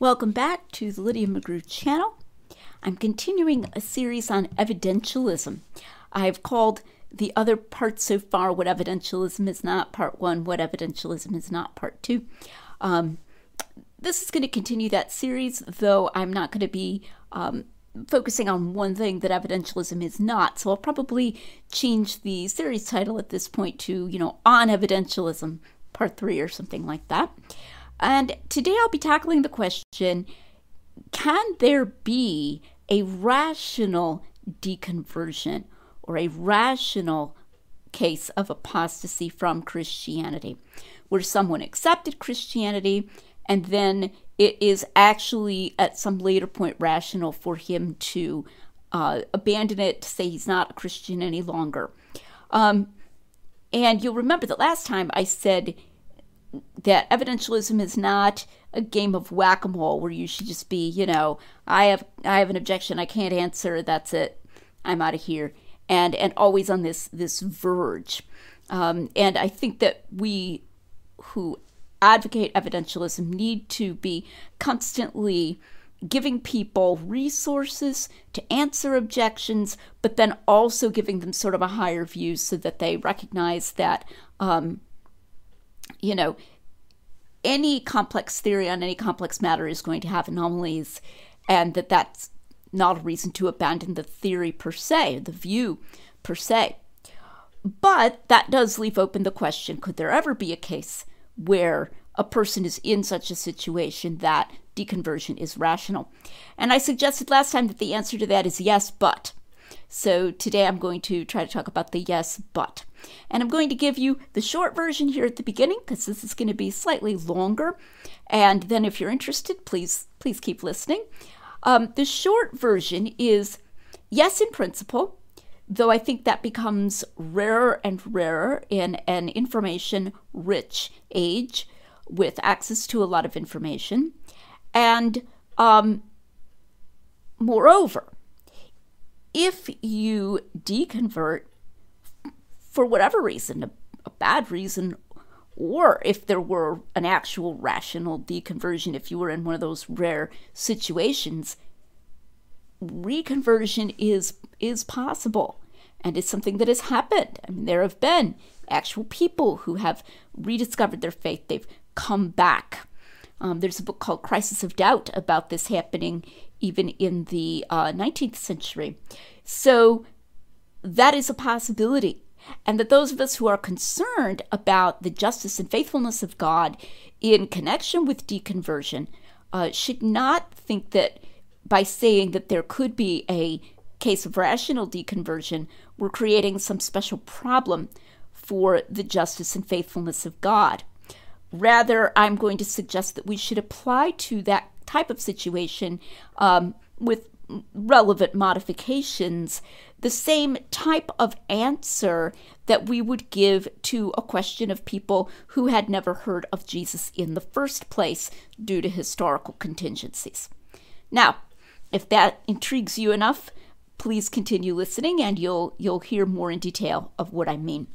Welcome back to the Lydia McGrew channel. I'm continuing a series on evidentialism. I've called the other parts so far what evidentialism is not, part one, what evidentialism is not, part two. Um, this is going to continue that series, though I'm not going to be um, focusing on one thing that evidentialism is not. So I'll probably change the series title at this point to, you know, on evidentialism, part three or something like that. And today I'll be tackling the question can there be a rational deconversion or a rational case of apostasy from Christianity, where someone accepted Christianity and then it is actually at some later point rational for him to uh, abandon it, to say he's not a Christian any longer. Um, and you'll remember that last time I said that evidentialism is not a game of whack-a-mole where you should just be, you know, I have I have an objection, I can't answer, that's it, I'm out of here, and and always on this this verge. Um, and I think that we who advocate evidentialism need to be constantly giving people resources to answer objections, but then also giving them sort of a higher view so that they recognize that um, you know, any complex theory on any complex matter is going to have anomalies, and that that's not a reason to abandon the theory per se, the view per se. But that does leave open the question could there ever be a case where a person is in such a situation that deconversion is rational? And I suggested last time that the answer to that is yes, but. So today I'm going to try to talk about the yes, but. And I'm going to give you the short version here at the beginning because this is going to be slightly longer. And then if you're interested, please, please keep listening. Um, the short version is yes, in principle, though I think that becomes rarer and rarer in an information rich age with access to a lot of information. And um, moreover, if you deconvert for whatever reason, a, a bad reason, or if there were an actual rational deconversion, if you were in one of those rare situations, reconversion is is possible and it's something that has happened. I mean, there have been actual people who have rediscovered their faith. They've come back. Um, there's a book called Crisis of Doubt about this happening even in the uh, 19th century. So that is a possibility and that those of us who are concerned about the justice and faithfulness of God in connection with deconversion uh, should not think that by saying that there could be a case of rational deconversion, we're creating some special problem for the justice and faithfulness of God. Rather, I'm going to suggest that we should apply to that type of situation um, with relevant modifications the same type of answer that we would give to a question of people who had never heard of Jesus in the first place due to historical contingencies. Now, if that intrigues you enough, please continue listening and you'll you'll hear more in detail of what I mean.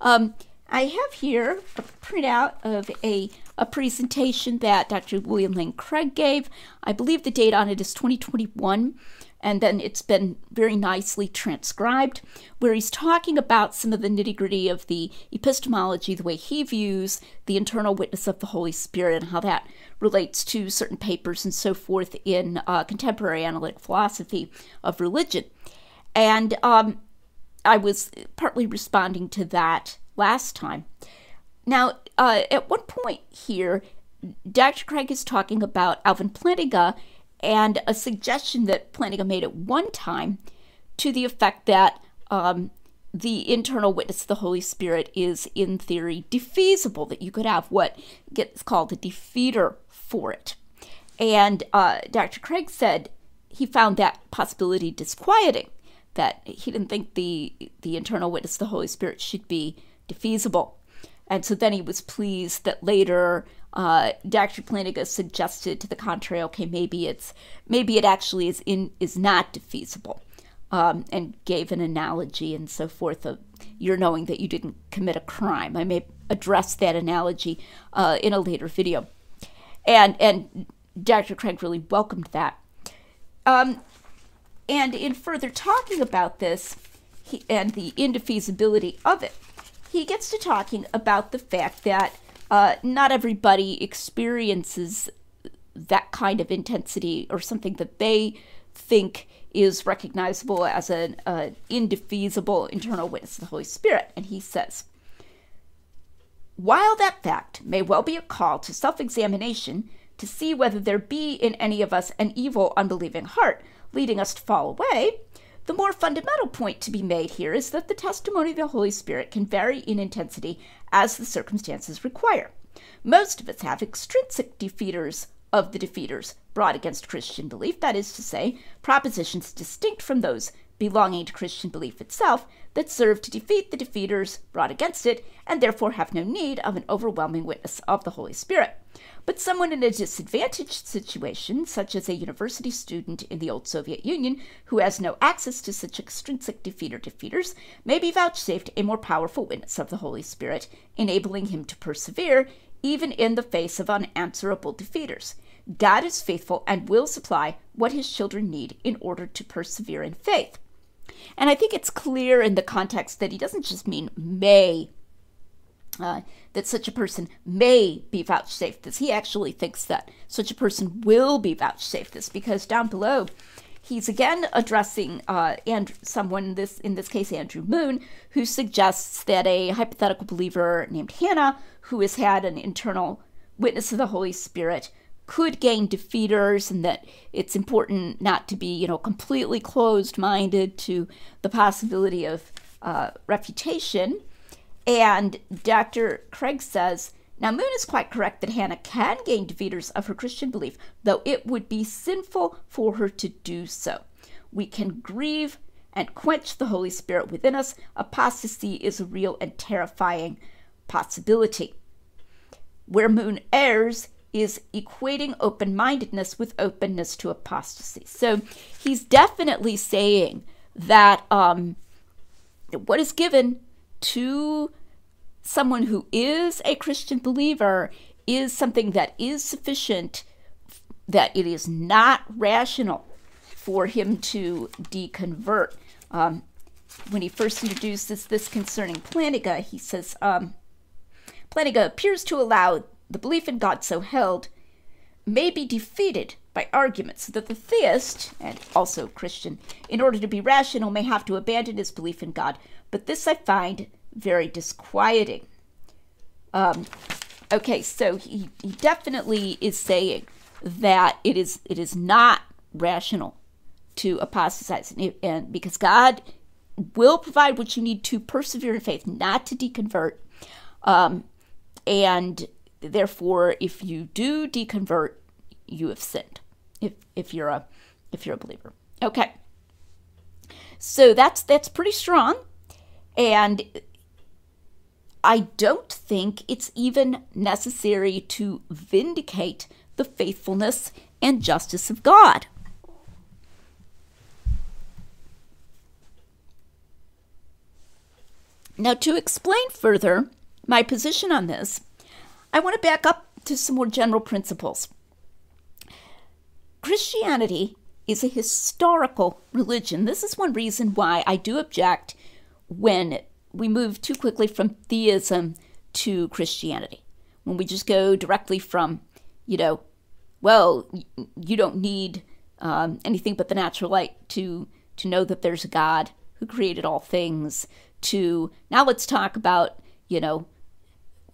Um, I have here a printout of a, a presentation that Dr. William Lane Craig gave. I believe the date on it is 2021 and then it's been very nicely transcribed, where he's talking about some of the nitty gritty of the epistemology, the way he views the internal witness of the Holy Spirit, and how that relates to certain papers and so forth in uh, contemporary analytic philosophy of religion. And um, I was partly responding to that last time. Now, uh, at one point here, Dr. Craig is talking about Alvin Plantinga and a suggestion that Plantinga made at one time to the effect that um, the internal witness of the Holy Spirit is, in theory, defeasible, that you could have what gets called a defeater for it. And uh, Dr. Craig said he found that possibility disquieting, that he didn't think the, the internal witness of the Holy Spirit should be defeasible. And so then he was pleased that later uh, Dr. Plantinga suggested to the contrary, okay, maybe it's maybe it actually is in is not defeasible, um, and gave an analogy and so forth of you're knowing that you didn't commit a crime. I may address that analogy uh, in a later video. and and Dr. Craig really welcomed that. Um, and in further talking about this he, and the indefeasibility of it, he gets to talking about the fact that uh, not everybody experiences that kind of intensity or something that they think is recognizable as an uh, indefeasible internal witness of the Holy Spirit. And he says, while that fact may well be a call to self examination to see whether there be in any of us an evil, unbelieving heart leading us to fall away, the more fundamental point to be made here is that the testimony of the Holy Spirit can vary in intensity as the circumstances require. Most of us have extrinsic defeaters of the defeaters brought against Christian belief, that is to say, propositions distinct from those belonging to Christian belief itself that serve to defeat the defeaters brought against it, and therefore have no need of an overwhelming witness of the Holy Spirit. But someone in a disadvantaged situation, such as a university student in the old Soviet Union who has no access to such extrinsic defeater defeaters, may be vouchsafed a more powerful witness of the Holy Spirit, enabling him to persevere even in the face of unanswerable defeaters. God is faithful and will supply what his children need in order to persevere in faith. And I think it's clear in the context that he doesn't just mean may, uh, that such a person may be vouchsafed this. He actually thinks that such a person will be vouchsafed this because down below, he's again addressing uh, and someone this in this case Andrew Moon, who suggests that a hypothetical believer named Hannah, who has had an internal witness of the Holy Spirit, could gain defeaters and that it's important not to be, you know, completely closed minded to the possibility of uh, refutation. And Dr. Craig says, now Moon is quite correct that Hannah can gain defeaters of her Christian belief, though it would be sinful for her to do so. We can grieve and quench the Holy Spirit within us. Apostasy is a real and terrifying possibility. Where Moon errs is equating open mindedness with openness to apostasy. So he's definitely saying that um, what is given to someone who is a Christian believer is something that is sufficient, that it is not rational for him to deconvert. Um, when he first introduces this concerning Plantinga, he says, um, appears to allow the belief in God so held may be defeated by arguments that the theist, and also Christian, in order to be rational, may have to abandon his belief in God. But this I find very disquieting. Um, okay, so he, he definitely is saying that it is it is not rational to apostatize, and, and because God will provide what you need to persevere in faith, not to deconvert. Um, and therefore, if you do deconvert, you have sinned. If if you're a if you're a believer. Okay. So that's that's pretty strong. And I don't think it's even necessary to vindicate the faithfulness and justice of God. Now, to explain further my position on this, I want to back up to some more general principles. Christianity is a historical religion. This is one reason why I do object when we move too quickly from theism to Christianity. When we just go directly from, you know, well, you don't need um, anything but the natural light to to know that there's a God who created all things. To now, let's talk about, you know,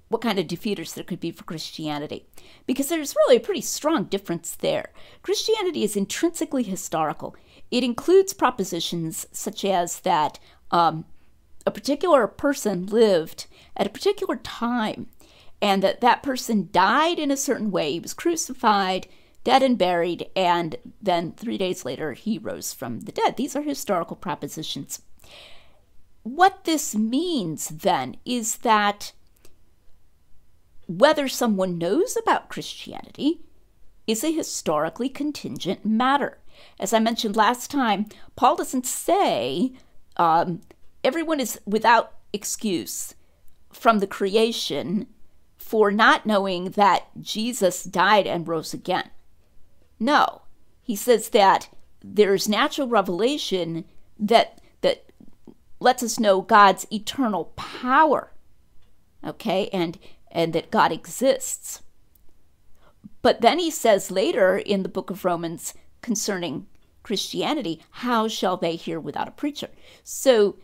what kind of defeaters there could be for Christianity. Because there's really a pretty strong difference there. Christianity is intrinsically historical, it includes propositions such as that um, a particular person lived at a particular time and that that person died in a certain way. He was crucified, dead and buried, and then three days later he rose from the dead. These are historical propositions. What this means then is that whether someone knows about Christianity is a historically contingent matter. As I mentioned last time, Paul doesn't say um, everyone is without excuse from the creation for not knowing that Jesus died and rose again. No, he says that there's natural revelation that that lets us know God's eternal power. Okay, and and that God exists. But then he says later in the book of Romans concerning Christianity, how shall they hear without a preacher? So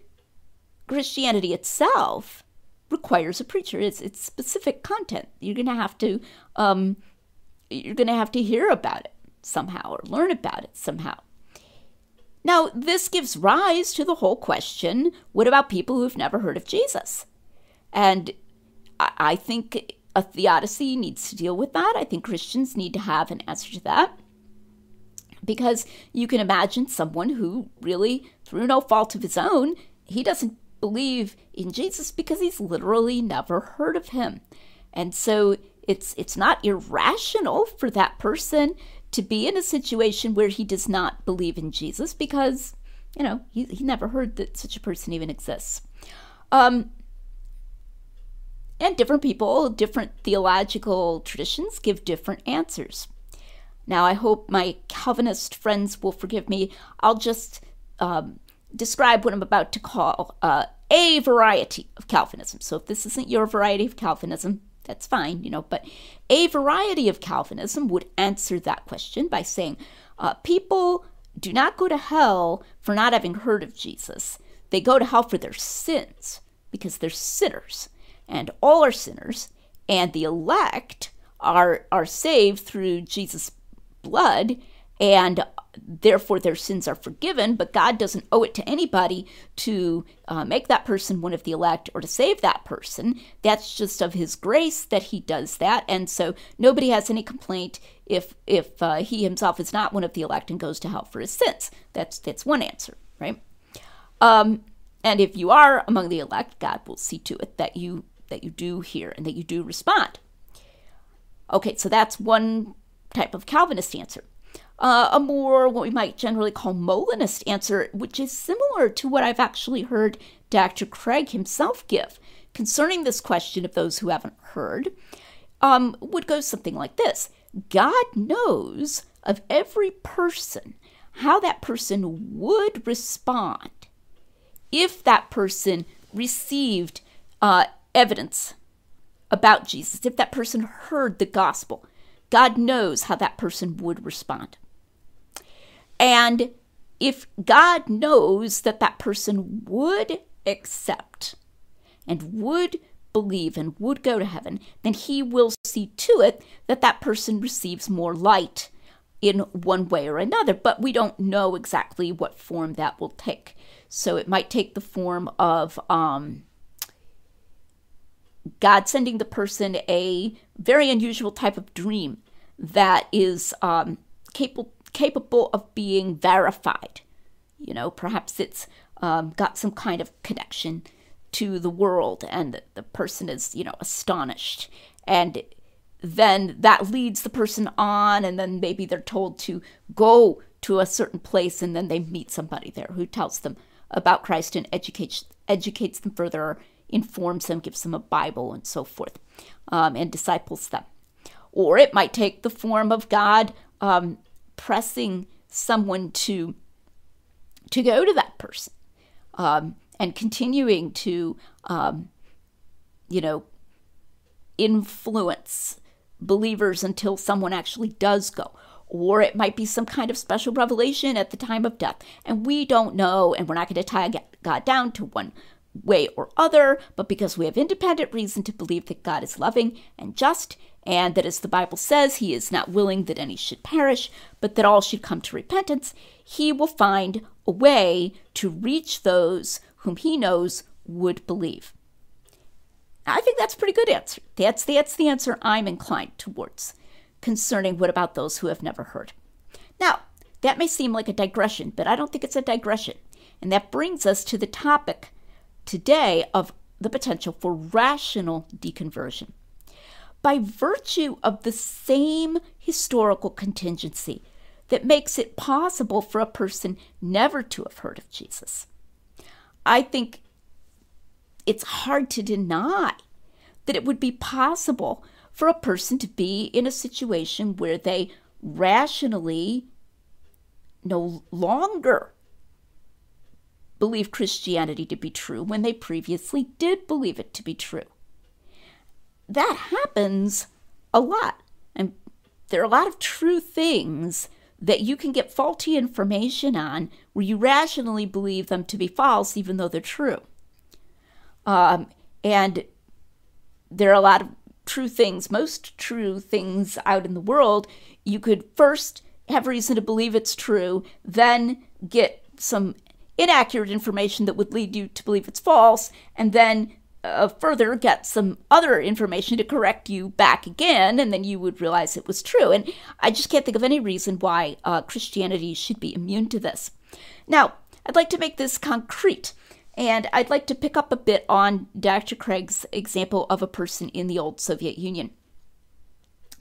Christianity itself requires a preacher. It's it's specific content. You're gonna have to um, you're gonna have to hear about it somehow or learn about it somehow. Now, this gives rise to the whole question what about people who've never heard of Jesus? And I, think a theodicy needs to deal with that. I think Christians need to have an answer to that. Because you can imagine someone who really, through no fault of his own, he doesn't believe in Jesus because he's literally never heard of him. And so it's it's not irrational for that person to be in a situation where he does not believe in Jesus because, you know, he, he never heard that such a person even exists. Um, and different people, different theological traditions give different answers. Now, I hope my Calvinist friends will forgive me. I'll just um, describe what I'm about to call uh, a variety of Calvinism. So, if this isn't your variety of Calvinism, that's fine, you know, but a variety of Calvinism would answer that question by saying uh, people do not go to hell for not having heard of Jesus. They go to hell for their sins because they're sinners, and all are sinners, and the elect are are saved through Jesus' blood, and therefore their sins are forgiven, but God doesn't owe it to anybody to uh, make that person one of the elect or to save that person. That's just of His grace that He does that, and so nobody has any complaint if if uh, He Himself is not one of the elect and goes to hell for his sins. That's that's one answer, right? Um, and if you are among the elect, God will see to it that you that you do hear and that you do respond. Okay, so that's one type of Calvinist answer uh, a more what we might generally call Molinist answer, which is similar to what I've actually heard Dr. Craig himself give concerning this question of those who haven't heard, um, would go something like this God knows of every person how that person would respond if that person received uh, evidence about Jesus, if that person heard the gospel. God knows how that person would respond. And if God knows that that person would accept and would believe and would go to heaven, then he will see to it that that person receives more light in one way or another. But we don't know exactly what form that will take. So it might take the form of um, God sending the person a very unusual type of dream that is um, capable capable of being verified. You know, perhaps it's um, got some kind of connection to the world and the person is, you know, astonished. And then that leads the person on, and then maybe they're told to go to a certain place, and then they meet somebody there who tells them about Christ and educates educates them further, informs them, gives them a Bible, and so forth, um, and disciples them. Or it might take the form of God um, pressing someone to to go to that person um, and continuing to um, you know influence believers until someone actually does go or it might be some kind of special revelation at the time of death and we don't know and we're not going to tie god down to one way or other but because we have independent reason to believe that god is loving and just and that as the Bible says, he is not willing that any should perish, but that all should come to repentance, he will find a way to reach those whom he knows would believe. I think that's a pretty good answer. That's, that's the answer I'm inclined towards concerning what about those who have never heard. Now, that may seem like a digression, but I don't think it's a digression. And that brings us to the topic today of the potential for rational deconversion by virtue of the same historical contingency that makes it possible for a person never to have heard of Jesus. I think it's hard to deny that it would be possible for a person to be in a situation where they rationally no longer believe Christianity to be true when they previously did believe it to be true. That happens a lot. And there are a lot of true things that you can get faulty information on where you rationally believe them to be false, even though they're true. Um, and there are a lot of true things, most true things out in the world, you could first have reason to believe it's true, then get some inaccurate information that would lead you to believe it's false, and then uh, further get some other information to correct you back again, and then you would realize it was true. And I just can't think of any reason why uh, Christianity should be immune to this. Now, I'd like to make this concrete. And I'd like to pick up a bit on Dr. Craig's example of a person in the old Soviet Union.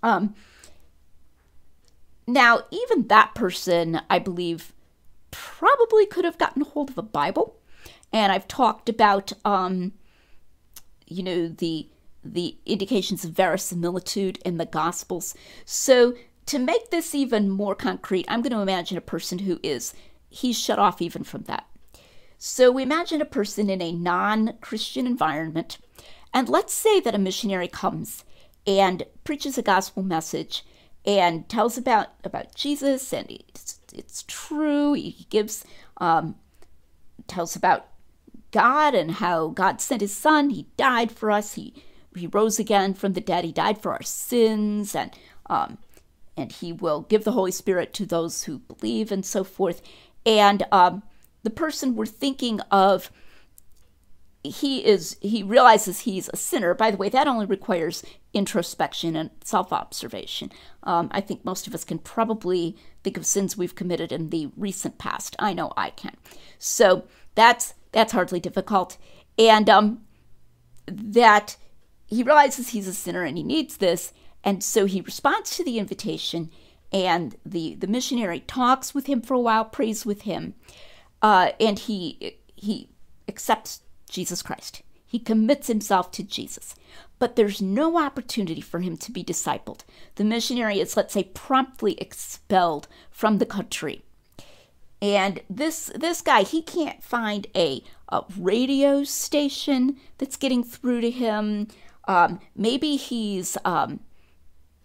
Um, now, even that person, I believe, probably could have gotten hold of a Bible. And I've talked about, um, you know, the the indications of verisimilitude in the Gospels. So to make this even more concrete, I'm going to imagine a person who is he's shut off even from that. So we imagine a person in a non Christian environment, and let's say that a missionary comes and preaches a gospel message and tells about, about Jesus, and it's, it's true. He gives, um, tells about God and how God sent his son. He died for us. He, he rose again from the dead. He died for our sins, and, um, and he will give the Holy Spirit to those who believe, and so forth. And um, the person we're thinking of he is he realizes he's a sinner. By the way that only requires introspection and self-observation. Um, i think most of us can probably think of sins we've committed in the recent past. I know i can. So that's that's hardly difficult. And um, that he realizes he's a sinner and he needs this. And so he responds to the invitation and the the missionary talks with him for a while prays with him. Uh, and he he accepts Jesus Christ. He commits himself to Jesus. But there's no opportunity for him to be discipled. The missionary is, let's say, promptly expelled from the country. And this this guy, he can't find a, a radio station that's getting through to him. Um, maybe he's um,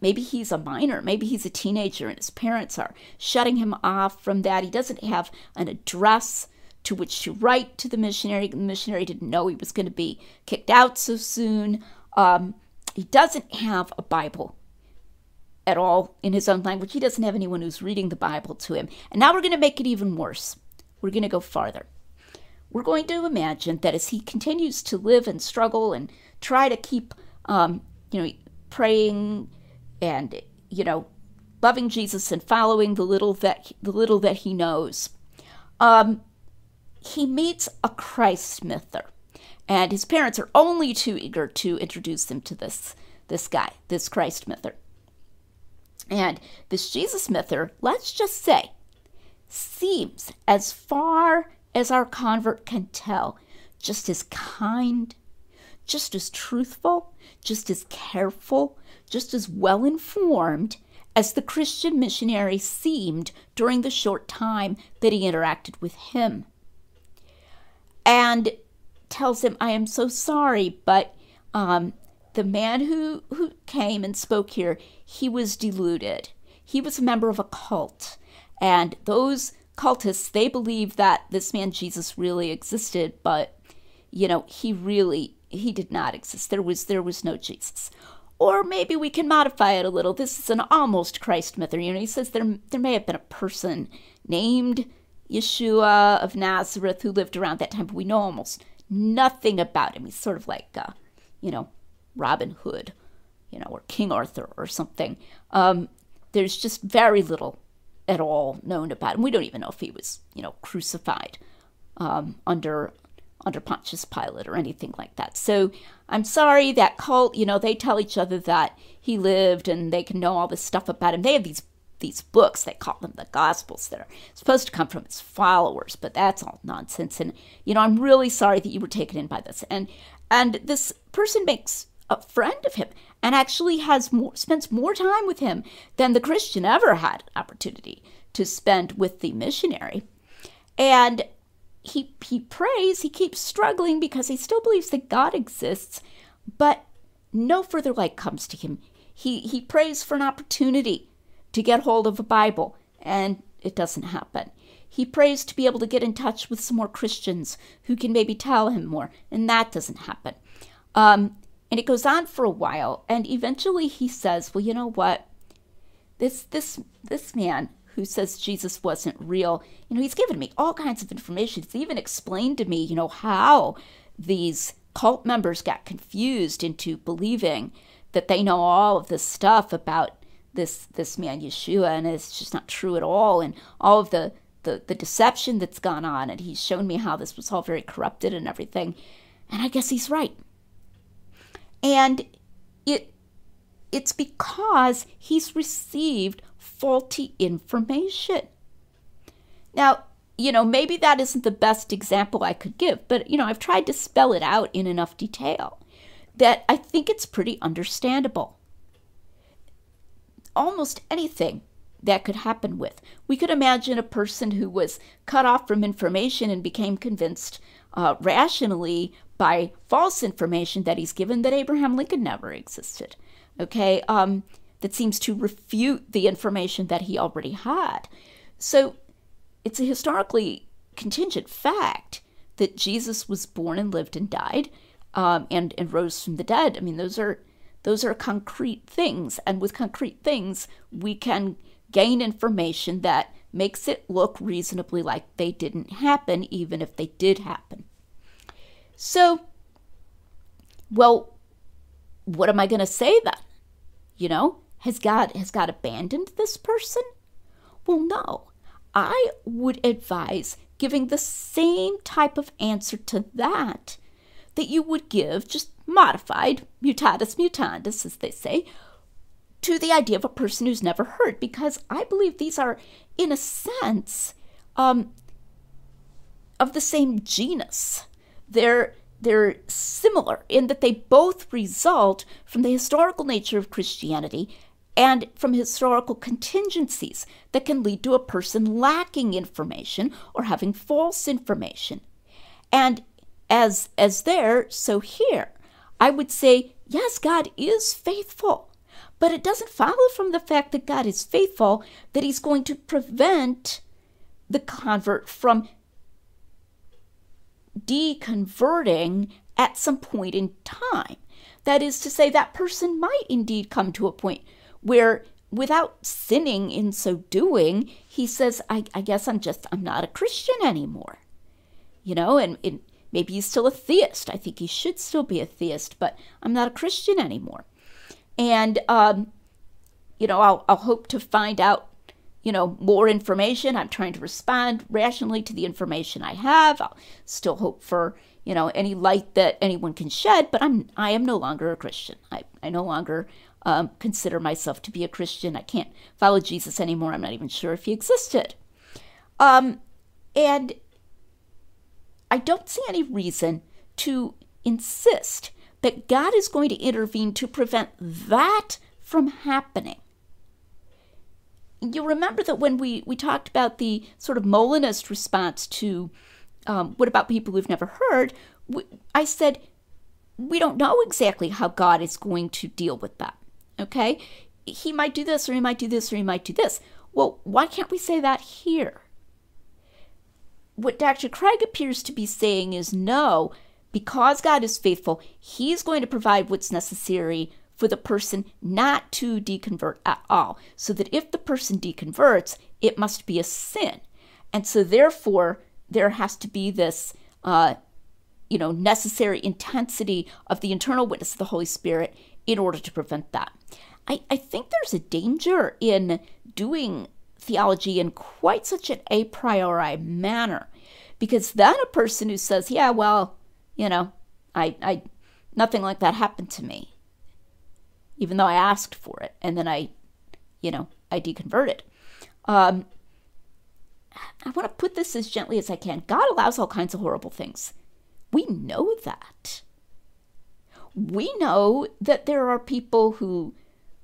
maybe he's a minor, maybe he's a teenager, and his parents are shutting him off from that. He doesn't have an address to which to write to the missionary. The missionary didn't know he was going to be kicked out so soon. Um, he doesn't have a Bible at all in his own language. He doesn't have anyone who's reading the Bible to him. And now we're going to make it even worse. We're going to go farther. We're going to imagine that as he continues to live and struggle and try to keep, um, you know, praying and you know, loving Jesus and following the little that the little that he knows, um, he meets a Christ Christmither, and his parents are only too eager to introduce him to this this guy, this Christ Christmither. And this Jesus mither, let's just say, seems, as far as our convert can tell, just as kind, just as truthful, just as careful, just as well informed as the Christian missionary seemed during the short time that he interacted with him and tells him, I am so sorry, but um, the man who, who came and spoke here, he was deluded. He was a member of a cult. And those cultists, they believe that this man Jesus really existed, but, you know, he really, he did not exist. There was, there was no Jesus. Or maybe we can modify it a little. This is an almost Christ myth. You know, he says there, there may have been a person named Yeshua of Nazareth who lived around that time, but we know almost nothing about him. He's sort of like, uh, you know, Robin Hood, you know, or King Arthur or something. Um, there's just very little at all known about him. We don't even know if he was, you know, crucified um, under under Pontius Pilate or anything like that. So I'm sorry that cult, you know, they tell each other that he lived and they can know all this stuff about him. They have these these books, they call them the Gospels, that are supposed to come from his followers, but that's all nonsense. And, you know, I'm really sorry that you were taken in by this. And and this person makes a friend of him and actually has more, spends more time with him than the Christian ever had opportunity to spend with the missionary. And he he prays, he keeps struggling because he still believes that God exists, but no further light comes to him. He he prays for an opportunity to get hold of a Bible, and it doesn't happen. He prays to be able to get in touch with some more Christians who can maybe tell him more, and that doesn't happen. Um, and it goes on for a while, and eventually he says, "Well, you know what? This this this man who says Jesus wasn't real, you know, he's given me all kinds of information. He's even explained to me, you know, how these cult members got confused into believing that they know all of this stuff about this this man Yeshua, and it's just not true at all, and all of the the, the deception that's gone on, and he's shown me how this was all very corrupted and everything. And I guess he's right. And it it's because he's received faulty information. Now, you know, maybe that isn't the best example I could give, but you know, I've tried to spell it out in enough detail that I think it's pretty understandable. Almost anything that could happen with. We could imagine a person who was cut off from information and became convinced uh, rationally by false information that he's given that Abraham Lincoln never existed. Okay, um, that seems to refute the information that he already had. So it's a historically contingent fact that Jesus was born and lived and died um, and, and rose from the dead. I mean, those are those are concrete things, and with concrete things, we can gain information that makes it look reasonably like they didn't happen, even if they did happen. So, well, what am I going to say then? You know, has God has God abandoned this person? Well, no. I would advise giving the same type of answer to that that you would give, just modified, mutatis mutandis, as they say, to the idea of a person who's never heard, because I believe these are, in a sense, um, of the same genus. They're they're similar in that they both result from the historical nature of Christianity and from historical contingencies that can lead to a person lacking information or having false information. And as as there, so here, I would say, yes, God is faithful. But it doesn't follow from the fact that God is faithful that he's going to prevent the convert from deconverting at some point in time. That is to say, that person might indeed come to a point where, without sinning in so doing, he says, I, I guess I'm just, I'm not a Christian anymore. You know, and, and maybe he's still a theist. I think he should still be a theist, but I'm not a Christian anymore. And, um, you know, I'll, I'll hope to find out, you know, more information. I'm trying to respond rationally to the information I have. I'll still hope for, you know, any light that anyone can shed, but I'm, I am no longer a Christian. I, I no longer um, consider myself to be a Christian. I can't follow Jesus anymore. I'm not even sure if he existed. Um, and I don't see any reason to insist that God is going to intervene to prevent that from happening. You remember that when we, we talked about the sort of Molinist response to um, what about people who've never heard, we, I said, we don't know exactly how God is going to deal with that. Okay? He might do this, or he might do this, or he might do this. Well, why can't we say that here? What Dr. Craig appears to be saying is no, because God is faithful, He's going to provide what's necessary for the person not to deconvert at all. So that if the person deconverts, it must be a sin. And so, therefore, there has to be this, uh, you know, necessary intensity of the internal witness of the Holy Spirit in order to prevent that. I, I think there's a danger in doing theology in quite such an a priori manner because then a person who says, yeah, well, you know, I, I, nothing like that happened to me, even though I asked for it, and then I, you know, I deconverted. Um, I want to put this as gently as I can. God allows all kinds of horrible things. We know that. we know that there are people who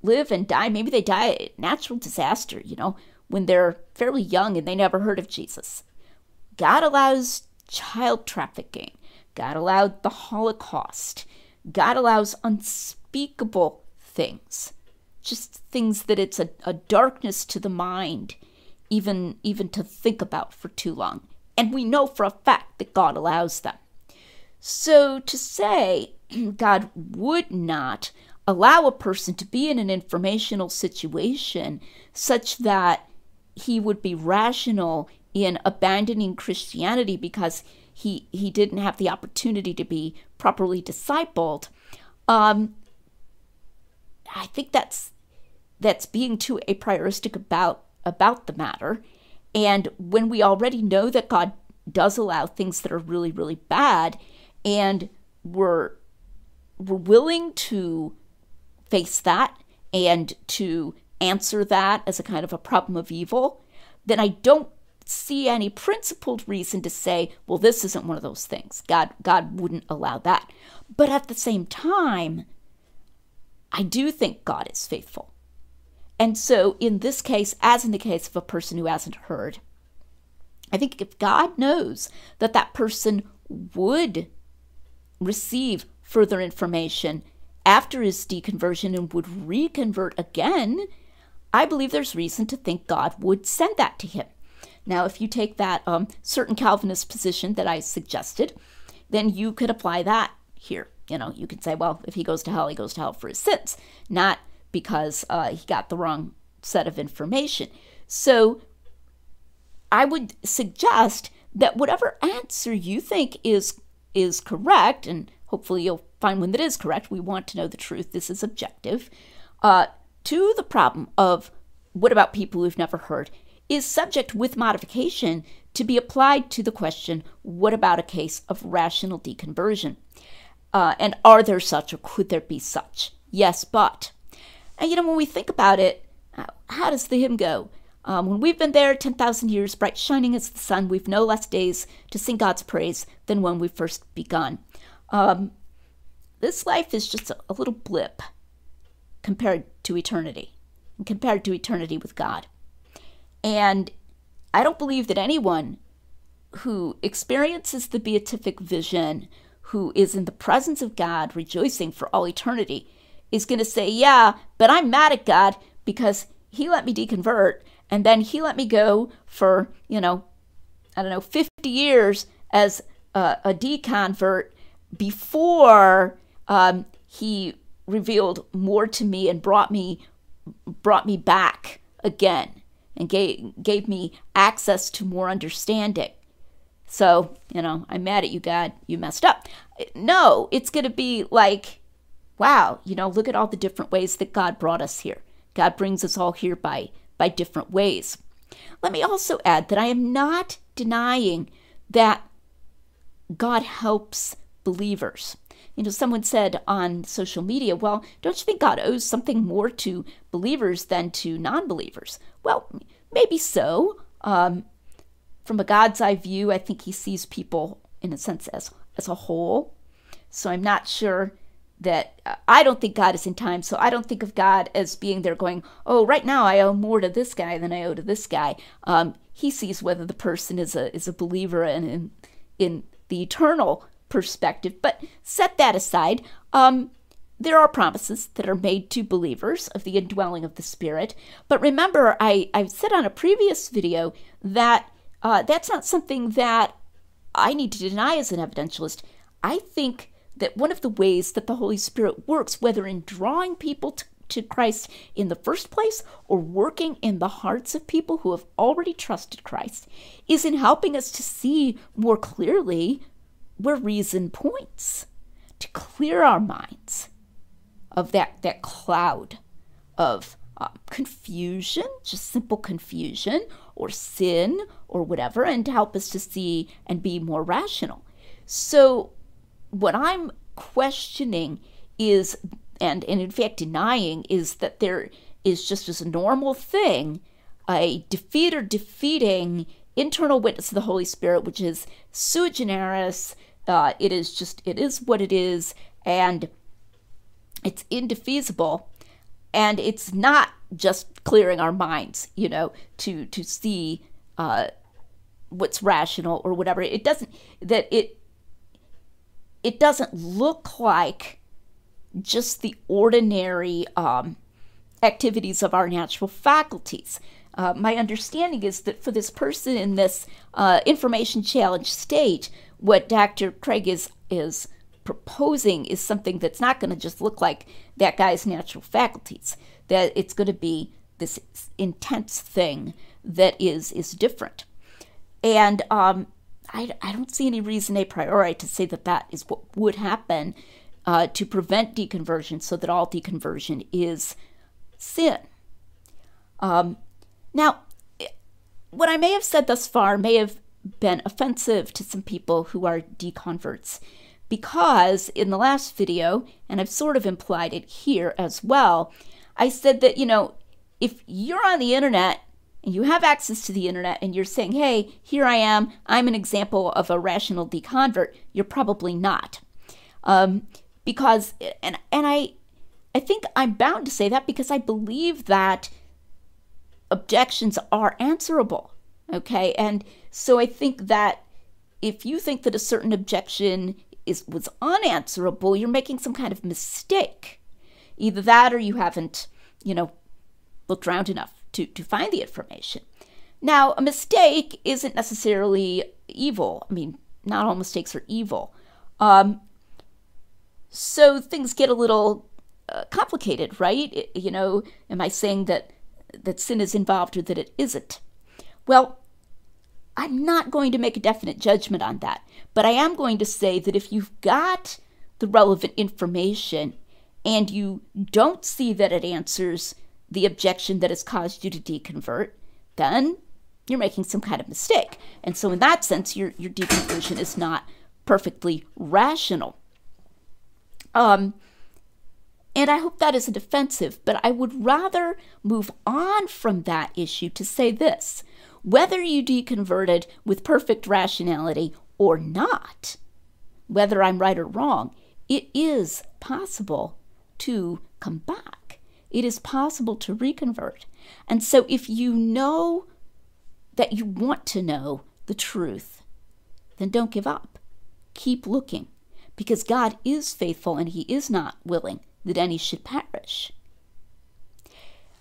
live and die. Maybe they die a natural disaster, you know, when they're fairly young and they never heard of Jesus. God allows child trafficking. God allowed the Holocaust. God allows unspeakable things, just things that it's a, a darkness to the mind, even even to think about for too long. And we know for a fact that God allows them. So to say God would not allow a person to be in an informational situation such that he would be rational in abandoning Christianity because he he didn't have the opportunity to be properly discipled. Um, I think that's that's being too a prioristic about about the matter. And when we already know that God does allow things that are really really bad, and we're we're willing to face that and to answer that as a kind of a problem of evil, then I don't see any principled reason to say, well, this isn't one of those things. God, God wouldn't allow that. But at the same time, I do think God is faithful. And so, in this case, as in the case of a person who hasn't heard, I think if God knows that that person would receive further information after his deconversion and would reconvert again, I believe there's reason to think God would send that to him. Now, if you take that um, certain Calvinist position that I suggested, then you could apply that here. You know, you could say, well, if he goes to hell, he goes to hell for his sins, not because uh, he got the wrong set of information. So I would suggest that whatever answer you think is is correct, and hopefully you'll find one that is correct. We want to know the truth. This is objective. Uh, to the problem of what about people who've never heard is subject with modification to be applied to the question what about a case of rational deconversion? Uh, and are there such or could there be such? Yes, but. And you know, when we think about it, uh, how does the hymn go? Um, when we've been there 10,000 years, bright shining as the sun, we've no less days to sing God's praise than when we first begun. Um, this life is just a, a little blip compared to eternity, compared to eternity with God. And I don't believe that anyone who experiences the beatific vision, who is in the presence of God, rejoicing for all eternity, is going to say, Yeah, but I'm mad at God because he let me deconvert and then he let me go for, you know, I don't know, 50 years as a, a deconvert before um, he revealed more to me and brought me brought me back again and gave, gave me access to more understanding. So, you know, I'm mad at you, God. You messed up. No, it's going to be like, wow, you know, look at all the different ways that God brought us here. God brings us all here by, by different ways. Let me also add that I am not denying that God helps believers. You know, someone said on social media, well, don't you think God owes something more to believers than to non believers? Well, maybe so. Um, from a God's eye view, I think he sees people in a sense as, as a whole. So I'm not sure that uh, I don't think God is in time. So I don't think of God as being there going, oh, right now I owe more to this guy than I owe to this guy. Um, he sees whether the person is a is a believer and in, in the eternal perspective. But set that aside. Um, there are promises that are made to believers of the indwelling of the Spirit. But remember, I, I said on a previous video that uh, that's not something that I need to deny as an evidentialist. I think that one of the ways that the Holy Spirit works, whether in drawing people to, to Christ in the first place or working in the hearts of people who have already trusted Christ, is in helping us to see more clearly where reason points, to clear our minds of that, that cloud of uh, confusion, just simple confusion, or sin, or whatever, and to help us to see and be more rational. So, what I'm questioning is, and, and in fact denying, is that there is just as a normal thing a defeat or defeating internal witness of the Holy Spirit, which is sui generis. Uh, it is just, it is what it is. And it's indefeasible, and it's not just clearing our minds, you know, to to see uh, what's rational or whatever. It doesn't that it it doesn't look like just the ordinary um, activities of our natural faculties. Uh, my understanding is that for this person in this uh, information challenge stage, what Dr. Craig is is proposing is something that's not going to just look like that guy's natural faculties. That it's going to be this intense thing that is is different. And um, I, I don't see any reason a priori to say that that is what would happen uh, to prevent deconversion so that all deconversion is sin. Um, now, what I may have said thus far may have been offensive to some people who are deconverts because in the last video, and I've sort of implied it here as well, I said that, you know, if you're on the internet and you have access to the internet and you're saying, hey, here I am, I'm an example of a rational deconvert, you're probably not. Um, because, and, and I, I think I'm bound to say that because I believe that objections are answerable. Okay. And so I think that if you think that a certain objection is was unanswerable, you're making some kind of mistake. Either that or you haven't, you know, looked around enough to, to find the information. Now, a mistake isn't necessarily evil. I mean, not all mistakes are evil. Um, so things get a little uh, complicated, right? It, you know, am I saying that that sin is involved or that it isn't? Well, I'm not going to make a definite judgment on that, but I am going to say that if you've got the relevant information and you don't see that it answers the objection that has caused you to deconvert, then you're making some kind of mistake. And so, in that sense, your, your deconversion is not perfectly rational. Um, and I hope that isn't offensive, but I would rather move on from that issue to say this whether you deconverted with perfect rationality or not, whether I'm right or wrong, it is possible to come back. It is possible to reconvert. And so if you know that you want to know the truth, then don't give up. Keep looking because God is faithful and He is not willing that any should perish.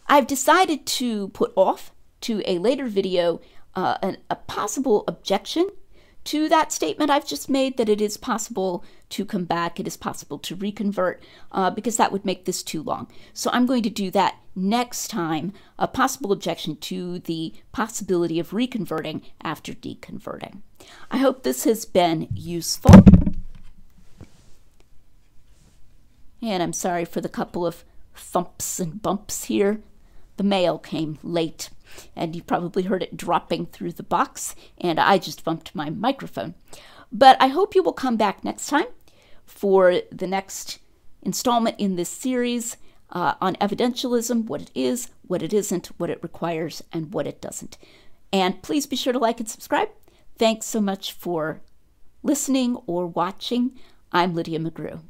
I've decided to put off to a later video uh, an, a possible objection to that statement I've just made that it is possible to come back, it is possible to reconvert, uh, because that would make this too long. So I'm going to do that next time a possible objection to the possibility of reconverting after deconverting. I hope this has been useful. And I'm sorry for the couple of thumps and bumps here. The mail came late, and you probably heard it dropping through the box, and I just bumped my microphone. But I hope you will come back next time for the next installment in this series uh, on evidentialism what it is, what it isn't, what it requires, and what it doesn't. And please be sure to like and subscribe. Thanks so much for listening or watching. I'm Lydia McGrew.